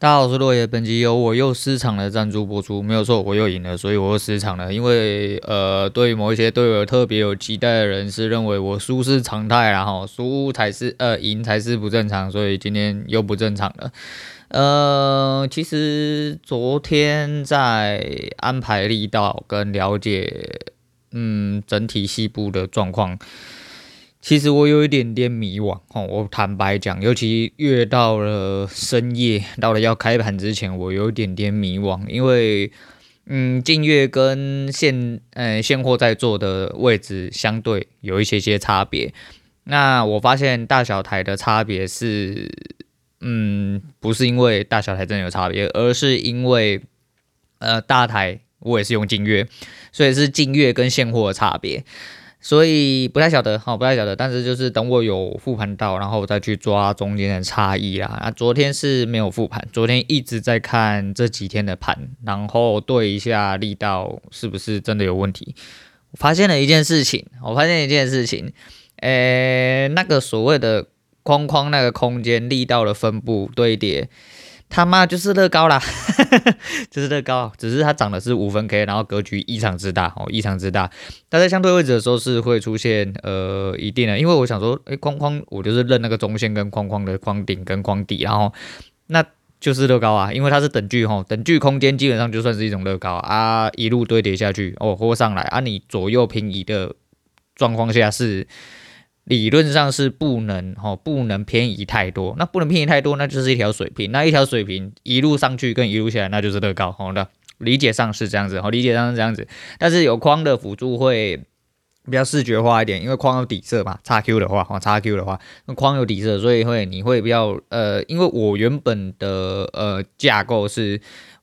大家好，我是落叶。本集由我又失常的赞助播出，没有错，我又赢了，所以我又失常了。因为呃，对于某一些对我特别有期待的人是认为我输是常态，然后输才是呃赢才是不正常，所以今天又不正常了。呃，其实昨天在安排力道跟了解嗯整体西部的状况。其实我有一点点迷惘哦，我坦白讲，尤其越到了深夜，到了要开盘之前，我有一点点迷惘，因为嗯，近月跟现呃现货在做的位置相对有一些些差别。那我发现大小台的差别是，嗯，不是因为大小台真的有差别，而是因为呃大台我也是用近月，所以是近月跟现货的差别。所以不太晓得，好，不太晓得，但是就是等我有复盘到，然后再去抓中间的差异啦。啊，昨天是没有复盘，昨天一直在看这几天的盘，然后对一下力道是不是真的有问题。我发现了一件事情，我发现一件事情，诶，那个所谓的框框那个空间力道的分布堆叠。他妈就是乐高啦，就是乐高，只是它长的是五分 K，然后格局异常之大哦，异常之大。它在相对位置的时候是会出现呃一定的，因为我想说，诶、欸，框框我就是认那个中线跟框框的框顶跟框底，然后那就是乐高啊，因为它是等距吼，等距空间基本上就算是一种乐高啊，一路堆叠下去哦，或上来啊，你左右平移的状况下是。理论上是不能哦，不能偏移太多。那不能偏移太多，那就是一条水平。那一条水平一路上去跟一路下来，那就是乐高。好的，理解上是这样子，哦，理解上是这样子。但是有框的辅助会比较视觉化一点，因为框有底色嘛。叉 Q 的话，哦，叉 Q 的话，那框有底色，所以会你会比较呃，因为我原本的呃架构是。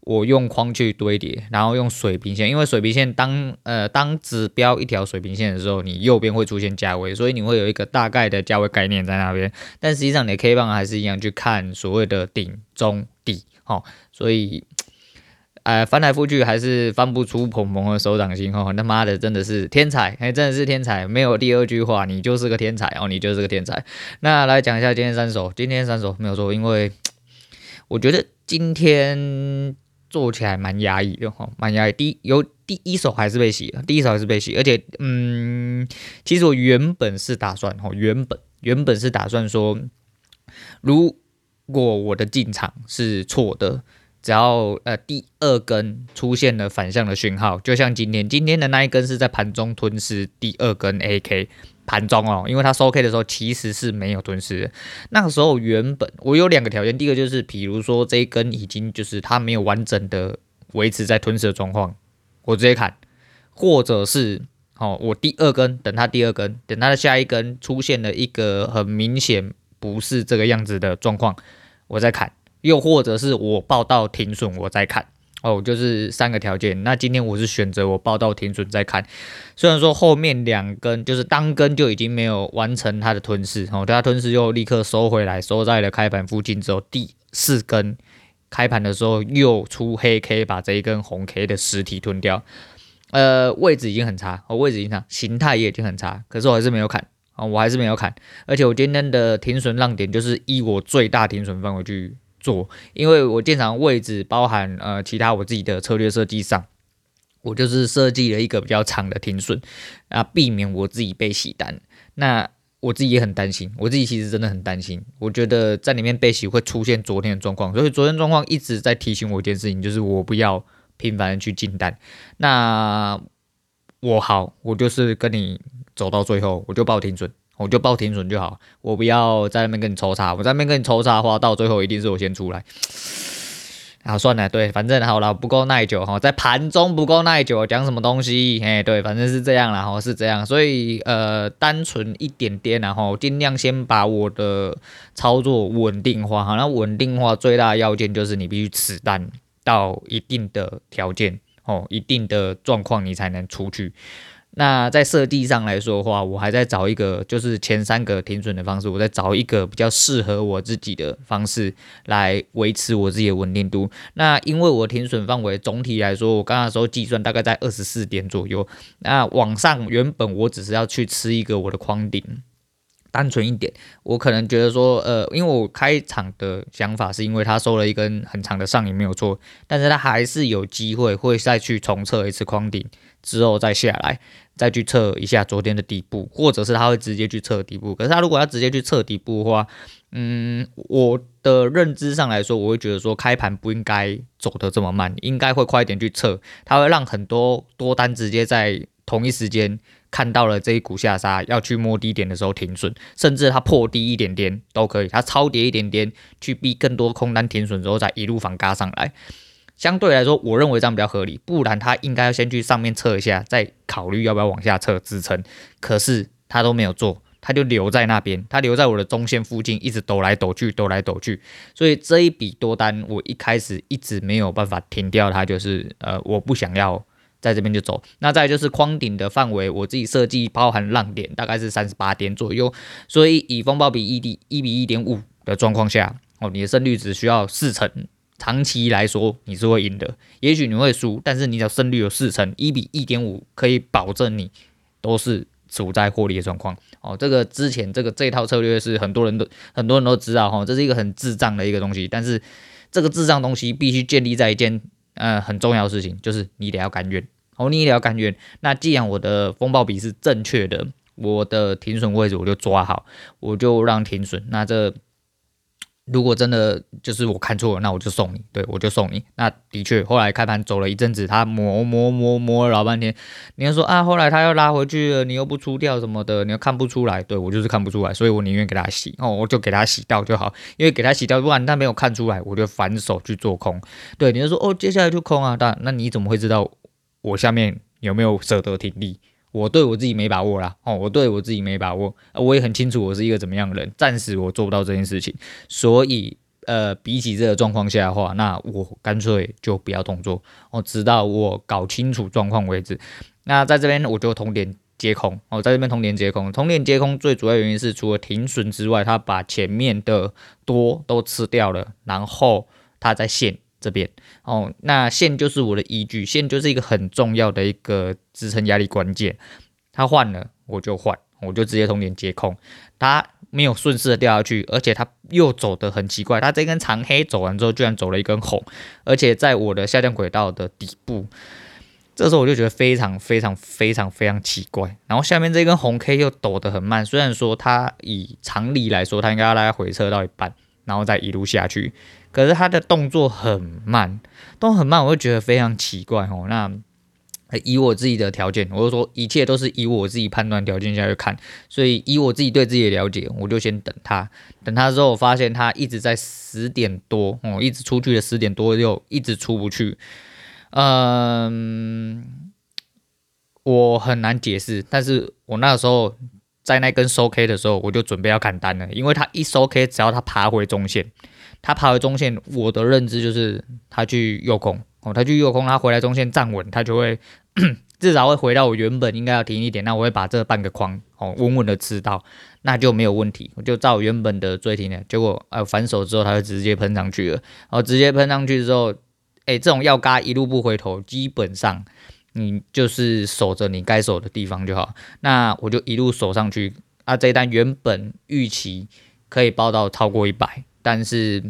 我用框去堆叠，然后用水平线，因为水平线当呃当指标一条水平线的时候，你右边会出现价位，所以你会有一个大概的价位概念在那边。但实际上你的 K 棒还是一样去看所谓的顶中底，哦，所以呃翻来覆去还是翻不出鹏鹏的手掌心，哦，他妈的真的是天才，哎，真的是天才，没有第二句话，你就是个天才哦，你就是个天才。那来讲一下今天三手，今天三手没有错，因为我觉得今天。做起来蛮压抑的哈，蛮压抑。第一有第一手还是被洗了，第一手还是被洗，而且嗯，其实我原本是打算哈，原本原本是打算说，如果我的进场是错的，只要呃第二根出现了反向的讯号，就像今天今天的那一根是在盘中吞噬第二根 AK。盘中哦，因为它收 K 的时候其实是没有吞噬的。那个时候原本我有两个条件，第一个就是，比如说这一根已经就是它没有完整的维持在吞噬的状况，我直接砍；或者是哦，我第二根等它第二根，等它的下一根出现了一个很明显不是这个样子的状况，我再砍；又或者是我报到停损，我再砍。哦，就是三个条件。那今天我是选择我报到停损再看，虽然说后面两根就是当根就已经没有完成它的吞噬，哦，它吞噬又立刻收回来，收在了开盘附近之后，第四根开盘的时候又出黑 K，把这一根红 K 的实体吞掉，呃，位置已经很差，哦，位置已经差，形态也已经很差，可是我还是没有砍，啊，我还是没有砍，而且我今天的停损让点就是以我最大停损范围去。做，因为我进场位置包含呃其他我自己的策略设计上，我就是设计了一个比较长的停损啊，避免我自己被洗单。那我自己也很担心，我自己其实真的很担心，我觉得在里面被洗会出现昨天的状况，所以昨天状况一直在提醒我一件事情，就是我不要频繁的去进单。那我好，我就是跟你走到最后，我就报停损。我就报停损就好，我不要在那边跟你抽查，我在那边跟你抽查的话，到最后一定是我先出来。啊，算了，对，反正好了，不够耐久哈，在盘中不够耐久，讲什么东西？哎，对，反正是这样啦，哈，是这样，所以呃，单纯一点点，然后尽量先把我的操作稳定化，哈，那稳定化最大的要件就是你必须持单到一定的条件，哦，一定的状况你才能出去。那在设计上来说的话，我还在找一个，就是前三个停损的方式，我在找一个比较适合我自己的方式来维持我自己的稳定度。那因为我停损范围总体来说，我刚刚说计算大概在二十四点左右。那往上原本我只是要去吃一个我的框顶，单纯一点，我可能觉得说，呃，因为我开场的想法是因为他收了一根很长的上影没有错，但是他还是有机会会再去重测一次框顶之后再下来，再去测一下昨天的底部，或者是他会直接去测底部。可是他如果要直接去测底部的话，嗯，我的认知上来说，我会觉得说开盘不应该走得这么慢，应该会快一点去测，它会让很多多单直接在同一时间看到了这一股下杀，要去摸低点的时候停损，甚至它破低一点点都可以，它超跌一点点去逼更多空单停损之后再一路反轧上来。相对来说，我认为这样比较合理，不然他应该要先去上面测一下，再考虑要不要往下测支撑。可是他都没有做。他就留在那边，他留在我的中线附近，一直抖来抖去，抖来抖去。所以这一笔多单，我一开始一直没有办法停掉它，就是呃，我不想要在这边就走。那再就是框顶的范围，我自己设计包含浪点大概是三十八点左右。所以以风暴比一比一比一点五的状况下，哦，你的胜率只需要四成，长期来说你是会赢的。也许你会输，但是你的胜率有四成，一比一点五可以保证你都是。处在获利的状况哦，这个之前这个这套策略是很多人都很多人都知道哈，这是一个很智障的一个东西，但是这个智障东西必须建立在一件呃很重要的事情，就是你得要甘愿哦，你得要甘愿。那既然我的风暴比是正确的，我的停损位置我就抓好，我就让停损。那这。如果真的就是我看错了，那我就送你，对，我就送你。那的确，后来开盘走了一阵子，他磨磨磨磨了老半天。你要说啊，后来他又拉回去了，你又不出掉什么的，你又看不出来。对，我就是看不出来，所以我宁愿给他洗哦，我就给他洗掉就好，因为给他洗掉，不然他没有看出来，我就反手去做空。对，你就说哦，接下来就空啊，但那你怎么会知道我下面有没有舍得停利？我对我自己没把握啦，哦，我对我自己没把握，我也很清楚我是一个怎么样的人，暂时我做不到这件事情，所以呃，比起这个状况下的话，那我干脆就不要动作，哦，直到我搞清楚状况为止。那在这边我就同点接空，哦，在这边同点接空，同点接空最主要原因是除了停损之外，它把前面的多都吃掉了，然后它在线。这边哦，那线就是我的依据，线就是一个很重要的一个支撑压力关键。它换了我就换，我就直接同点接空。它没有顺势的掉下去，而且它又走得很奇怪。它这根长黑走完之后，居然走了一根红，而且在我的下降轨道的底部。这时候我就觉得非常非常非常非常奇怪。然后下面这根红 K 又抖得很慢，虽然说它以常理来说，它应该要来回撤到一半，然后再一路下去。可是他的动作很慢，动作很慢，我会觉得非常奇怪哦。那以我自己的条件，我就说一切都是以我自己判断条件下去看，所以以我自己对自己的了解，我就先等他。等他之后，我发现他一直在十点多哦，一直出去的十点多又一直出不去。嗯，我很难解释，但是我那个时候在那根收 K 的时候，我就准备要砍单了，因为他一收 K，只要他爬回中线。他爬回中线，我的认知就是他去诱空哦，他去诱空，他回来中线站稳，他就会 至少会回到我原本应该要停一点，那我会把这半个框哦稳稳的吃到，那就没有问题，我就照原本的追停了。结果呃反手之后，他就直接喷上去了，然后直接喷上去之后，哎，这种要嘎一路不回头，基本上你就是守着你该守的地方就好。那我就一路守上去，啊，这一单原本预期可以报到超过一百。但是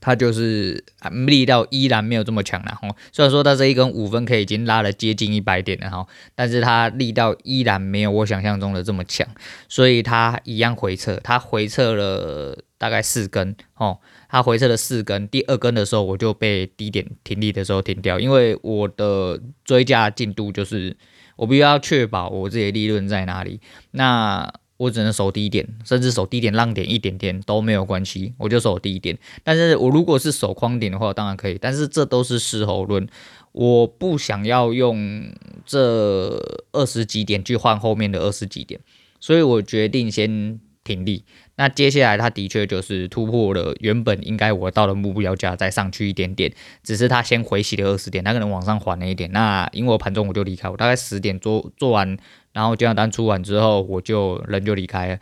它就是力道依然没有这么强了哈。虽然说它这一根五分 K 已经拉了接近一百点了哈，但是它力道依然没有我想象中的这么强，所以它一样回撤，它回撤了大概四根哦，它回撤了四根，第二根的时候我就被低点停利的时候停掉，因为我的追加进度就是我必须要确保我自己的利润在哪里，那。我只能守低点，甚至守低点浪点一点点都没有关系，我就守低点。但是我如果是守框点的话，当然可以。但是这都是事后论，我不想要用这二十几点去换后面的二十几点，所以我决定先停利。那接下来它的确就是突破了原本应该我到的目标价，再上去一点点，只是它先回洗了二十点，它可能往上缓了一点。那因为我盘中我就离开，我大概十点做做完。然后这样单出完之后，我就人就离开了。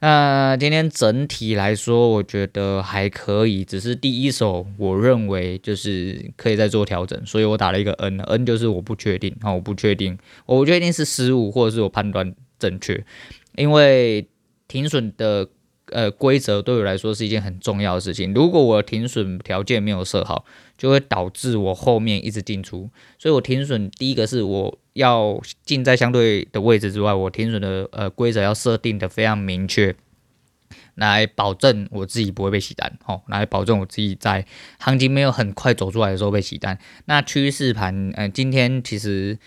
那今天整体来说，我觉得还可以，只是第一手我认为就是可以再做调整，所以我打了一个 N，N 就是我不确定，好，我不确定，我不确定是失误或者是我判断正确，因为停损的呃规则对我来说是一件很重要的事情。如果我停损条件没有设好，就会导致我后面一直进出。所以我停损第一个是我要进在相对的位置之外，我停损的呃规则要设定的非常明确。来保证我自己不会被洗单，哦，来保证我自己在行情没有很快走出来的时候被洗单。那趋势盘，嗯、今天其实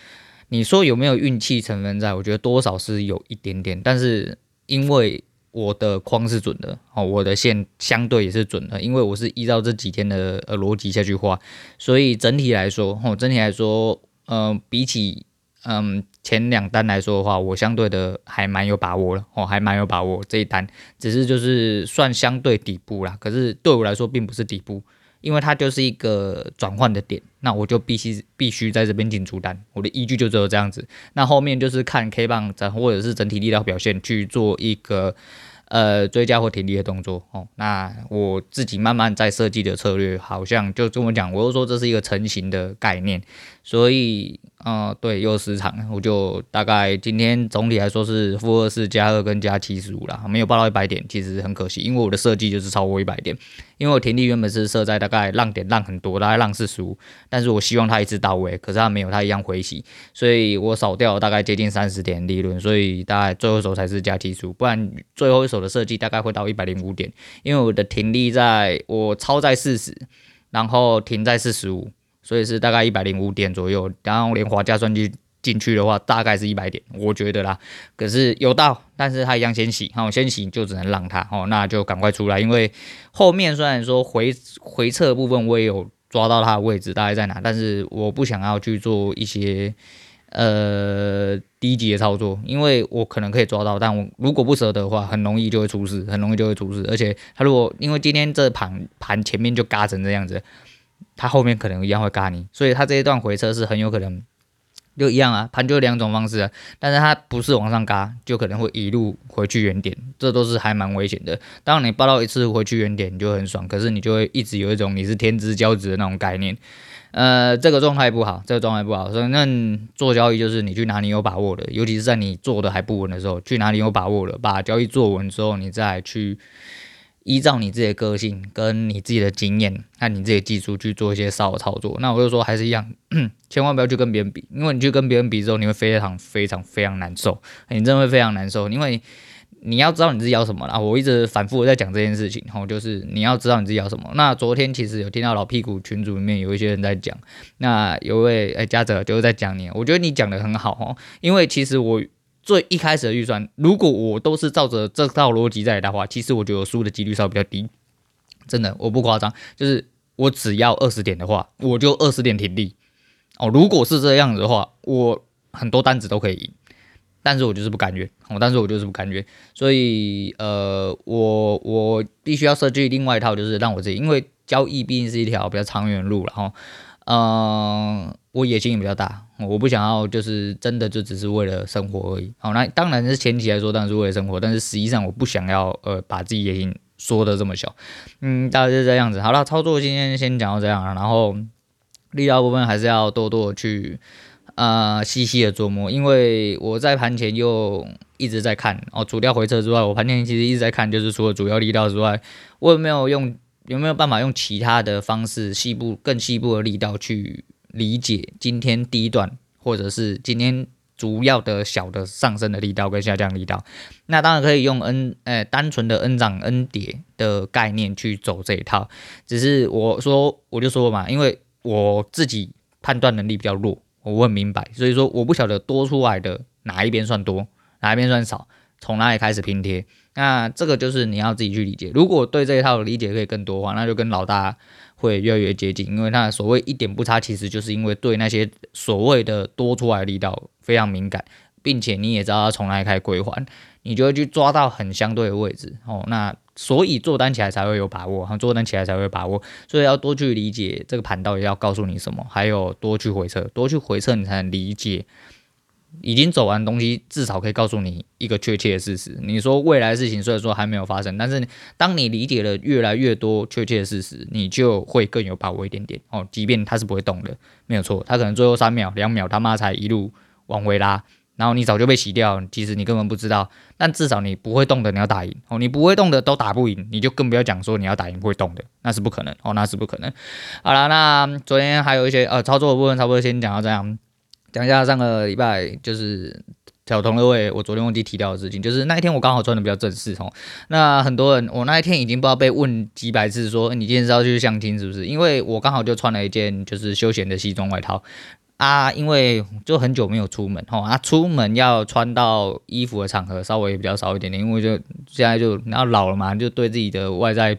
你说有没有运气成分在？我觉得多少是有一点点，但是因为我的框是准的，哦，我的线相对也是准的，因为我是依照这几天的呃逻辑下去画，所以整体来说，哦，整体来说，嗯、呃，比起。嗯，前两单来说的话，我相对的还蛮有把握了哦，还蛮有把握这一单，只是就是算相对底部啦。可是对我来说并不是底部，因为它就是一个转换的点，那我就必须必须在这边进出单，我的依据就只有这样子。那后面就是看 K 棒整或者是整体力道表现去做一个。呃，追加或停利的动作哦，那我自己慢慢在设计的策略，好像就这么讲，我又说这是一个成型的概念，所以，呃，对，又失常，我就大概今天总体来说是负二四加二跟加七十五啦，没有报到一百点，其实很可惜，因为我的设计就是超过一百点。因为我停利原本是设在大概浪点浪很多，大概浪四十五，但是我希望它一次到位，可是它没有，它一样回洗，所以我少掉大概接近三十点利润，所以大概最后一手才是加七十五，不然最后一手的设计大概会到一百零五点，因为我的停利在我超在四十，然后停在四十五，所以是大概一百零五点左右，然后连滑价算进。进去的话大概是一百点，我觉得啦。可是有到，但是他一样先洗，好，先洗就只能让他哦，那就赶快出来，因为后面虽然说回回撤部分我也有抓到它的位置大概在哪，但是我不想要去做一些呃低级的操作，因为我可能可以抓到，但我如果不舍得的话，很容易就会出事，很容易就会出事。而且他如果因为今天这盘盘前面就嘎成这样子，他后面可能一样会嘎你，所以他这一段回撤是很有可能。就一样啊，盘就两种方式啊，但是它不是往上嘎，就可能会一路回去原点，这都是还蛮危险的。当你报到一次回去原点，你就很爽，可是你就会一直有一种你是天之骄子的那种概念，呃，这个状态不好，这个状态不好。所以那做交易就是你去哪里有把握的，尤其是在你做的还不稳的时候，去哪里有把握的，把交易做稳之后，你再去。依照你自己的个性、跟你自己的经验、按你自己的技术去做一些骚的操作，那我就说还是一样，千万不要去跟别人比，因为你去跟别人比之后，你会非常非常非常难受，你真的会非常难受，因为你要知道你自己要什么啦。我一直反复在讲这件事情，吼，就是你要知道你自己要什么。那昨天其实有听到老屁股群组里面有一些人在讲，那有位哎嘉泽就是在讲你，我觉得你讲的很好哦，因为其实我。最一开始的预算，如果我都是照着这套逻辑在的话，其实我觉得我输的几率稍微比较低，真的，我不夸张，就是我只要二十点的话，我就二十点停利哦。如果是这样子的话，我很多单子都可以赢，但是我就是不甘愿，哦，但是我就是不甘愿，所以呃，我我必须要设计另外一套，就是让我自己，因为交易毕竟是一条比较长远的路，然后。嗯、我野心也比较大，我不想要就是真的就只是为了生活而已。好，那当然是前提来说当然是为了生活，但是实际上我不想要呃把自己野心缩得这么小。嗯，大概是这样子。好了，操作今天先讲到这样了，然后力道部分还是要多多去呃细细的琢磨，因为我在盘前又一直在看哦，除掉回撤之外，我盘前其实一直在看，就是除了主要力道之外，我有没有用。有没有办法用其他的方式细部更细部的力道去理解今天第一段，或者是今天主要的小的上升的力道跟下降力道？那当然可以用 N 呃单纯的 N 涨 N 跌的概念去走这一套。只是我说我就说嘛，因为我自己判断能力比较弱，我很明白，所以说我不晓得多出来的哪一边算多，哪一边算少，从哪里开始拼贴。那这个就是你要自己去理解。如果对这一套理解可以更多的话，那就跟老大会越来越接近。因为他所谓一点不差，其实就是因为对那些所谓的多出来的力道非常敏感，并且你也知道它从哪里开始归还，你就会去抓到很相对的位置哦。那所以做单起来才会有把握，做单起来才会有把握。所以要多去理解这个盘到底要告诉你什么，还有多去回测，多去回测你才能理解。已经走完的东西，至少可以告诉你一个确切的事实。你说未来的事情虽然说还没有发生，但是当你理解了越来越多确切的事实，你就会更有把握一点点哦。即便它是不会动的，没有错，它可能最后三秒、两秒他妈才一路往回拉，然后你早就被洗掉，其实你根本不知道。但至少你不会动的，你要打赢哦。你不会动的都打不赢，你就更不要讲说你要打赢不会动的，那是不可能哦，那是不可能。好了，那昨天还有一些呃操作的部分，差不多先讲到这样。讲一下上个礼拜就是小同乐会，我昨天忘记提到的事情，就是那一天我刚好穿的比较正式哦。那很多人，我那一天已经不知道被问几百次说你今天是要去相亲是不是？因为我刚好就穿了一件就是休闲的西装外套。啊，因为就很久没有出门吼，啊，出门要穿到衣服的场合稍微比较少一点点，因为就现在就然后老了嘛，就对自己的外在。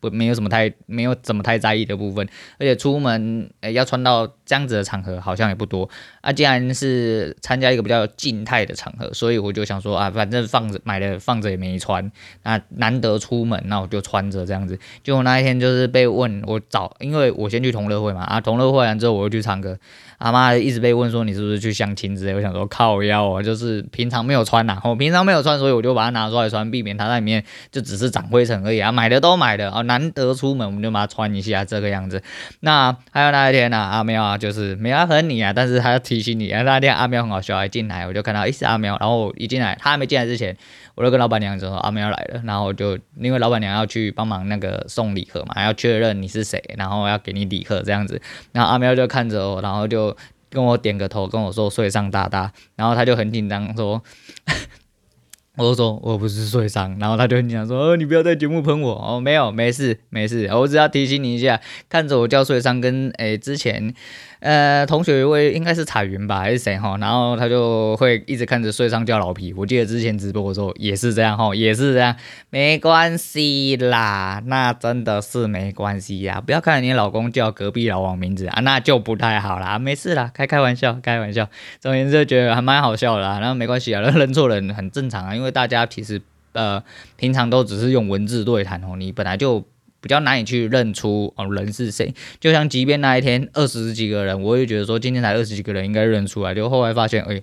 不，没有什么太没有怎么太在意的部分，而且出门诶、要穿到这样子的场合好像也不多啊。既然是参加一个比较静态的场合，所以我就想说啊，反正放着买了放着也没穿，那难得出门，那我就穿着这样子。结果那一天就是被问我早，因为我先去同乐会嘛，啊，同乐会完之后我又去唱歌。他妈一直被问说你是不是去相亲之类，我想说靠腰啊，就是平常没有穿呐，我平常没有穿，所以我就把它拿出来穿，避免它在里面就只是长灰尘而已啊。买的都买的啊，难得出门我们就把它穿一下这个样子。那还有那一天呢，阿喵啊，就是没有恨你啊，但是他要提醒你啊。那天阿喵很好笑，一进来我就看到，诶是阿喵，然后一进来他还没进来之前，我就跟老板娘说阿喵来了，然后就因为老板娘要去帮忙那个送礼盒嘛，还要确认你是谁，然后要给你礼盒这样子，然后阿喵就看着我，然后就。跟我点个头，跟我说睡上大大，然后他就很紧张说，我就说我不是睡上，然后他就很紧张说，哦，你不要在节目喷我哦，没有，没事没事，我只要提醒你一下，看着我叫睡上跟诶、之前。呃，同学一位应该是彩云吧，还是谁哈？然后他就会一直看着睡上觉老皮。我记得之前直播的时候也是这样哈，也是这样，没关系啦，那真的是没关系呀。不要看你老公叫隔壁老王名字啊，那就不太好啦。没事啦，开开玩笑，开玩笑。总而言之，觉得还蛮好笑的啦。然后没关系啊，认错人很正常啊，因为大家其实呃平常都只是用文字对谈哦，你本来就。比较难以去认出哦人是谁，就像即便那一天二十几个人，我也觉得说今天才二十几个人应该认出来，就后来发现，哎，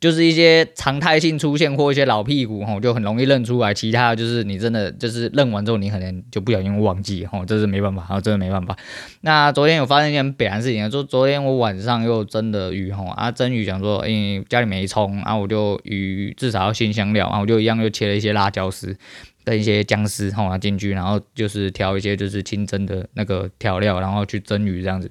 就是一些常态性出现或一些老屁股吼，就很容易认出来。其他就是你真的就是认完之后，你可能就不小心忘记吼，这是没办法，然后真的没办法。那昨天有发生一件北南事情，就昨天我晚上又蒸的鱼吼啊，蒸鱼想说，哎家里没葱啊，我就鱼至少要鲜香料然啊，我就一样又切了一些辣椒丝。跟一些姜丝放进去，然后就是调一些就是清蒸的那个调料，然后去蒸鱼这样子。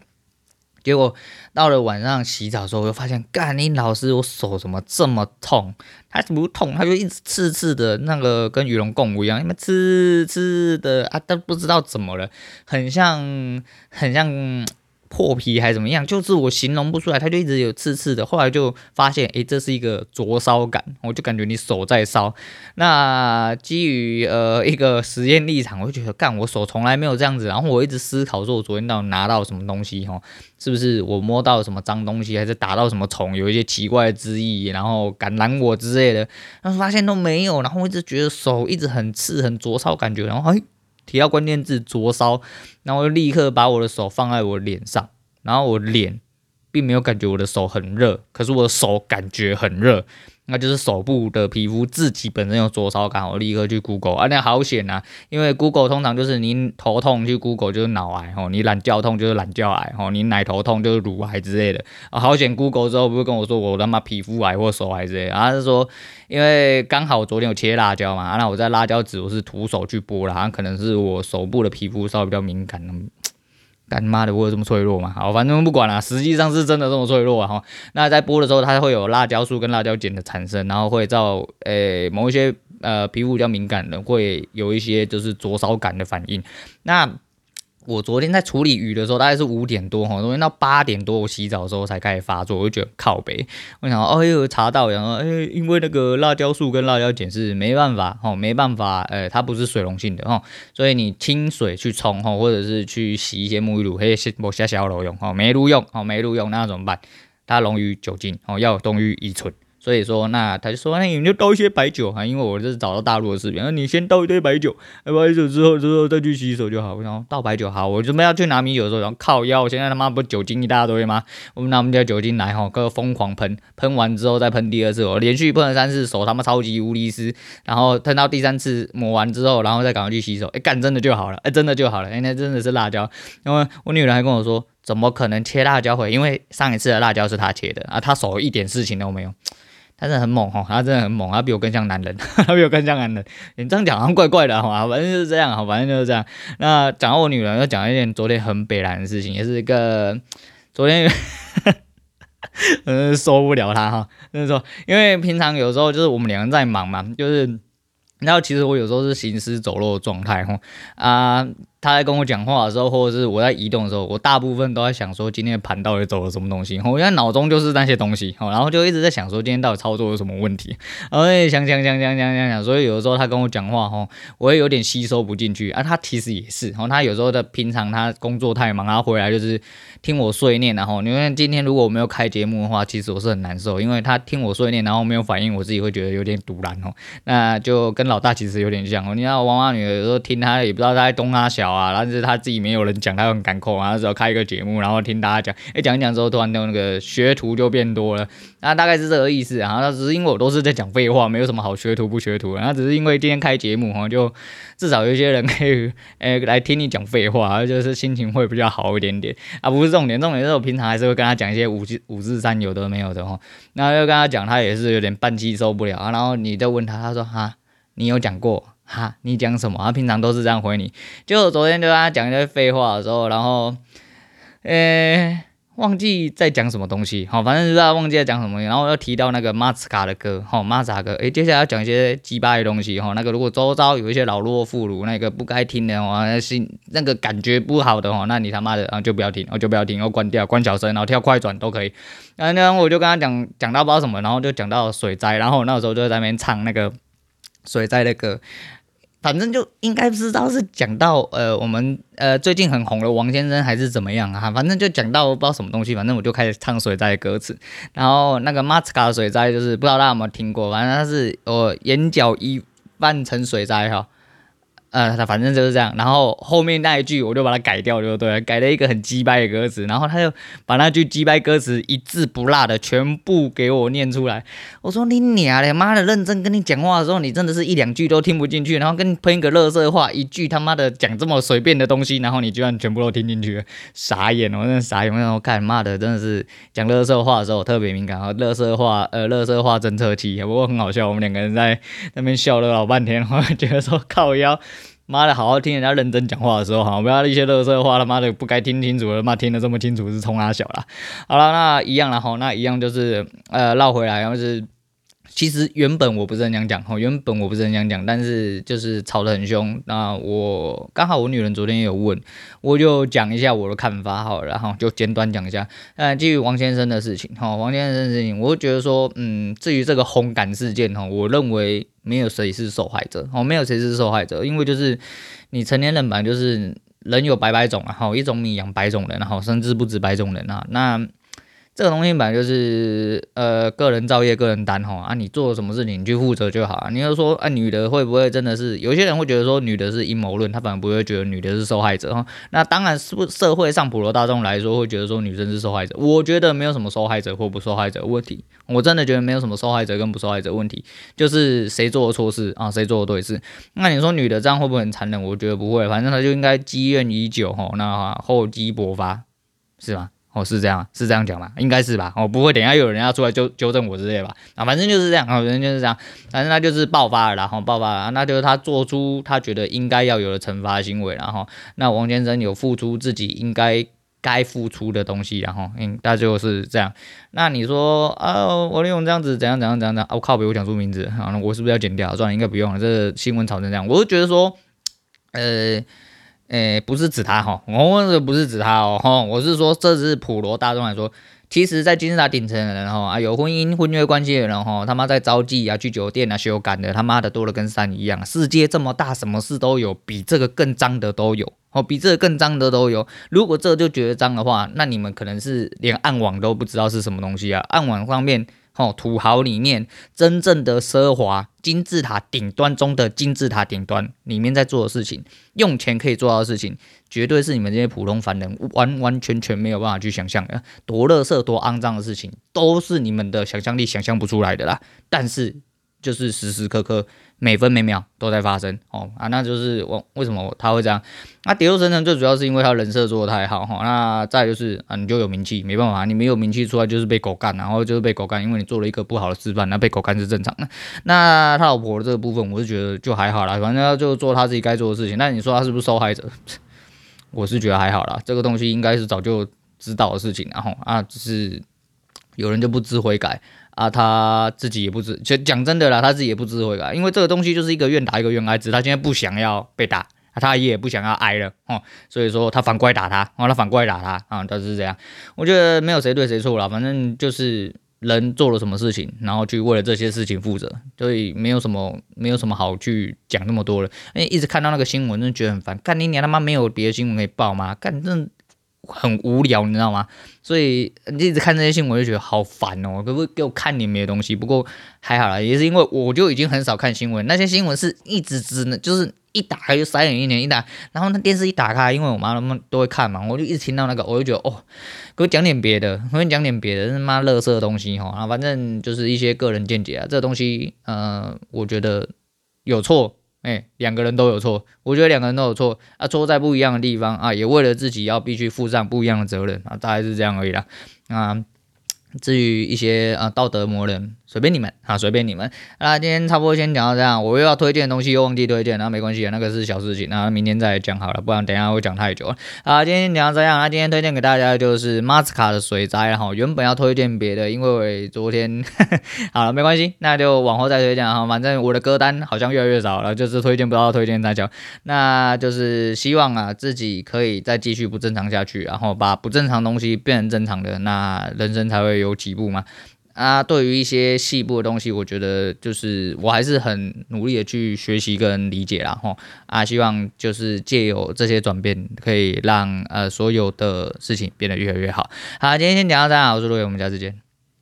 结果到了晚上洗澡的时候，我就发现，干你老师，我手怎么这么痛？它怎么痛？它就一直刺刺的，那个跟与龙共舞一样，因为刺刺的啊，都不知道怎么了，很像，很像。破皮还是怎么样，就是我形容不出来，它就一直有刺刺的。后来就发现，诶，这是一个灼烧感，我就感觉你手在烧。那基于呃一个实验立场，我就觉得，干我手从来没有这样子。然后我一直思考说，我昨天到底拿到什么东西？哈，是不是我摸到什么脏东西，还是打到什么虫，有一些奇怪的汁液，然后感染我之类的？但是发现都没有。然后我一直觉得手一直很刺，很灼烧感觉。然后哎。提到关键字灼烧，然后我就立刻把我的手放在我脸上，然后我脸并没有感觉我的手很热，可是我的手感觉很热。那就是手部的皮肤自己本身有灼烧感，我立刻去 Google 啊，那好险呐，因为 Google 通常就是你头痛去 Google 就是脑癌吼，你懒觉痛就是懒觉癌吼，你奶头痛就是乳癌之类的啊，好险 Google 之后不是跟我说我他妈皮肤癌或手癌之类的，啊是说因为刚好昨天有切辣椒嘛，那我在辣椒籽我是徒手去剥啦，可能是我手部的皮肤稍微比较敏感。干妈的，我有这么脆弱吗？好，反正不管了，实际上是真的这么脆弱啊！哈，那在剥的时候，它会有辣椒素跟辣椒碱的产生，然后会造诶、某一些呃皮肤比较敏感的，会有一些就是灼烧感的反应。那我昨天在处理鱼的时候，大概是五点多哈，昨天到八点多我洗澡的时候才开始发作，我就觉得靠北。我想，哦呦，查到，然后哎，因为那个辣椒素跟辣椒碱是没办法哈，没办法，呃，它不是水溶性的哈，所以你清水去冲哈，或者是去洗一些沐浴露，嘿，我下小楼用哈，没路用哦，没路用，那怎么办？它溶于酒精哦，要溶于乙醇。所以说，那他就说，那你就倒一些白酒哈，因为我这是找到大陆的视频，那你先倒一堆白酒，白酒之后之后再去洗手就好。然后倒白酒好，我准备要去拿米酒的时候，然后靠腰，我现在他妈不酒精一大堆吗？我们拿我们家酒精来哈，各个疯狂喷，喷完之后再喷第二次，我连续喷了三次，手他妈超级无力丝，然后喷到第三次抹完之后，然后再赶快去洗手，哎干真的就好了，哎真的就好了，哎那真的是辣椒，因为我女人还跟我说，怎么可能切辣椒会？因为上一次的辣椒是她切的啊，她手一点事情都没有。他真的很猛哈，他真的很猛，他比我更像男人，他比我更像男人。你这样讲好像怪怪的，好吧？反正就是这样，好，反正就是这样。那讲到我女人，要讲一件昨天很北烂的事情，也是一个昨天，嗯，受不了他哈，就是说，因为平常有时候就是我们两个在忙嘛，就是，然后其实我有时候是行尸走肉的状态哈啊。他在跟我讲话的时候，或者是我在移动的时候，我大部分都在想说今天的盘到底走了什么东西。我现在脑中就是那些东西，然后就一直在想说今天到底操作有什么问题，然 后想想想想想想想，所以有的时候他跟我讲话，吼，我也有点吸收不进去啊。他其实也是，然后他有时候的平常他工作太忙，他回来就是听我碎念，然后因为今天如果我没有开节目的话，其实我是很难受，因为他听我碎念，然后没有反应，我自己会觉得有点堵然哦。那就跟老大其实有点像哦。你知道，王八女有时候听他也不知道他在东他小啊，但是他。自己没有人讲，他很感控啊。那时候开一个节目，然后听大家讲，哎，讲一讲之后，突然就那个学徒就变多了，那大概是这个意思。啊。那只是因为我都是在讲废话，没有什么好学徒不学徒。那只是因为今天开节目哈，就至少有一些人可以哎来听你讲废话，就是心情会比较好一点点啊。不是重点，重点是我平常还是会跟他讲一些五字五字三有的没有的哈。然后又跟他讲，他也是有点半气受不了啊。然后你再问他，他说哈，你有讲过？哈，你讲什么？他平常都是这样回你。就昨天就跟他讲一些废话的时候，然后，呃、忘记在讲什么东西。好，反正就是忘记在讲什么。然后又提到那个马斯卡的歌，好，马斯卡歌。诶、接下来要讲一些鸡巴的东西。哈，那个如果周遭有一些老弱妇孺，那个不该听的话，那心那个感觉不好的话，那你他妈的啊就不要听，我就不要听，我关掉，关小声，然后跳快转都可以。然后我就跟他讲讲到不知道什么，然后就讲到水灾，然后那个时候就在那边唱那个水灾的歌。反正就应该不知道是讲到呃我们呃最近很红的王先生还是怎么样啊？反正就讲到不知道什么东西，反正我就开始唱水灾的歌词。然后那个马斯卡的水灾就是不知道大家有没有听过，反正他是我眼角一半成水灾哈。呃，他反正就是这样，然后后面那一句我就把它改掉就对了，改了一个很鸡掰的歌词，然后他就把那句鸡掰歌词一字不落的全部给我念出来。我说你娘的，妈的，认真跟你讲话的时候，你真的是一两句都听不进去，然后跟你喷一个乐色话，一句他妈的讲这么随便的东西，然后你居然全部都听进去，傻眼，我真的傻眼。我看妈的，真的是讲乐色话的时候特别敏感啊，垃圾话呃，乐色话侦测器，不过很好笑，我们两个人在那边笑了老半天，我觉得说靠腰。妈的，好好听人家认真讲话的时候，哈，不要一些垃圾话，他妈的不该听清楚的，妈听得这么清楚是冲他小了。好了，那一样了哈，那一样就是呃绕回来，然后是。其实原本我不是很想讲，哈，原本我不是很想讲，但是就是吵得很凶。那我刚好我女人昨天也有问，我就讲一下我的看法，好，然后就简短讲一下。呃，基于王先生的事情，哈，王先生的事情，我觉得说，嗯，至于这个红感事件，哈，我认为没有谁是受害者，哦，没有谁是受害者，因为就是你成年人吧，就是人有百百种啊，好，一种米养百种人，然后甚至不止百种人啊，那。这个东西本来就是呃个人造业个人担吼啊，你做了什么事情你去负责就好啊。你要说啊，女的会不会真的是？有些人会觉得说女的是阴谋论，他反而不会觉得女的是受害者哈。那当然是不社会上普罗大众来说会觉得说女生是受害者。我觉得没有什么受害者或不受害者问题，我真的觉得没有什么受害者跟不受害者问题，就是谁做的错事啊，谁做的对事。那你说女的这样会不会很残忍？我觉得不会，反正她就应该积怨已久吼，那厚积薄发是吧？哦，是这样，是这样讲吧？应该是吧？哦，不会，等一下有人要出来纠纠正我之类吧？啊，反正就是这样，反正就是这样，反正他就是爆发了，然后爆发了，那就是他做出他觉得应该要有的惩罚行为，然后那王先生有付出自己应该该付出的东西，然后嗯，那就是这样。那你说啊，王力宏这样子怎样怎样怎样怎样？我、靠，别我讲出名字啊，我是不是要剪掉？算了，应该不用了。这个新闻炒成这样，我就觉得说，呃。诶，不是指他哈，我问的不是指他哦，哈，我是说，这是普罗大众来说，其实，在金字塔顶层的人哈，啊，有婚姻婚约关系的人哈，他妈在招妓啊，去酒店啊，修改的，他妈的多的跟山一样，世界这么大，什么事都有，比这个更脏的都有，哦，比这个更脏的都有。如果这就觉得脏的话，那你们可能是连暗网都不知道是什么东西啊，暗网方面。哦，土豪里面真正的奢华金字塔顶端中的金字塔顶端里面在做的事情，用钱可以做到的事情，绝对是你们这些普通凡人完完全全没有办法去想象的。多垃圾、多肮脏的事情，都是你们的想象力想象不出来的啦。但是，就是时时刻刻每分每秒都在发生哦啊，那就是我为什么他会这样？那跌落神坛最主要是因为他人设做的太好哈、那再就是啊，你就有名气，没办法，你没有名气出来就是被狗干，然后就是被狗干，因为你做了一个不好的示范，那被狗干是正常的。那他老婆的这个部分，我是觉得就还好啦，反正他就做他自己该做的事情。那你说他是不是受害者？我是觉得还好啦，这个东西应该是早就知道的事情，然后啊，只是有人就不知悔改。啊，他自己也不知，就讲真的啦，他自己也不知悔改，因为这个东西就是一个愿打一个愿挨，只他现在不想要被打，他也不想要挨了哦，所以说他反过来打他，哦，他反过来打他啊，他是这样，我觉得没有谁对谁错啦，反正就是人做了什么事情，然后去为了这些事情负责，所以没有什么没有什么好去讲那么多了，因为一直看到那个新闻，真的觉得很烦，干你娘他妈没有别的新闻可以报吗？干这。很无聊，你知道吗？所以一直看这些新闻就觉得好烦哦，可不可以给我看你们的东西？不过还好啦，也是因为我就已经很少看新闻，那些新闻是一直只能就是一打开就三眼一点一打，然后那电视一打开，因为我妈他们都会看嘛，我就一直听到那个，我就觉得哦，给我讲点别的，给我讲点别的，他妈垃圾的东西哈，啊，反正就是一些个人见解啊，这个东西，呃，我觉得有错。哎、两个人都有错，我觉得两个人都有错啊，错在不一样的地方啊，也为了自己要必须负上不一样的责任啊，大概是这样而已啦，啊。至于一些啊道德魔人，随便你们啊，随便你们。那今天差不多先讲到这样，我又要推荐东西又忘记推荐，那没关系，那个是小事情，那明天再讲好了，不然等一下会讲太久了。啊，今天讲到这样，那今天推荐给大家的就是马斯卡的水灾，然后原本要推荐别的，因为昨天好了，没关系，那就往后再推荐哈，反正我的歌单好像越来越少了，就是推荐不到推荐大家，那就是希望啊自己可以再继续不正常下去，然后把不正常东西变成正常的，那人生才会。有几步嘛？啊，对于一些细部的东西，我觉得就是我还是很努力的去学习跟理解啦。吼啊，希望就是借由这些转变，可以让呃所有的事情变得越来越好。好，今天先讲到这，我是陆伟，我们下次见。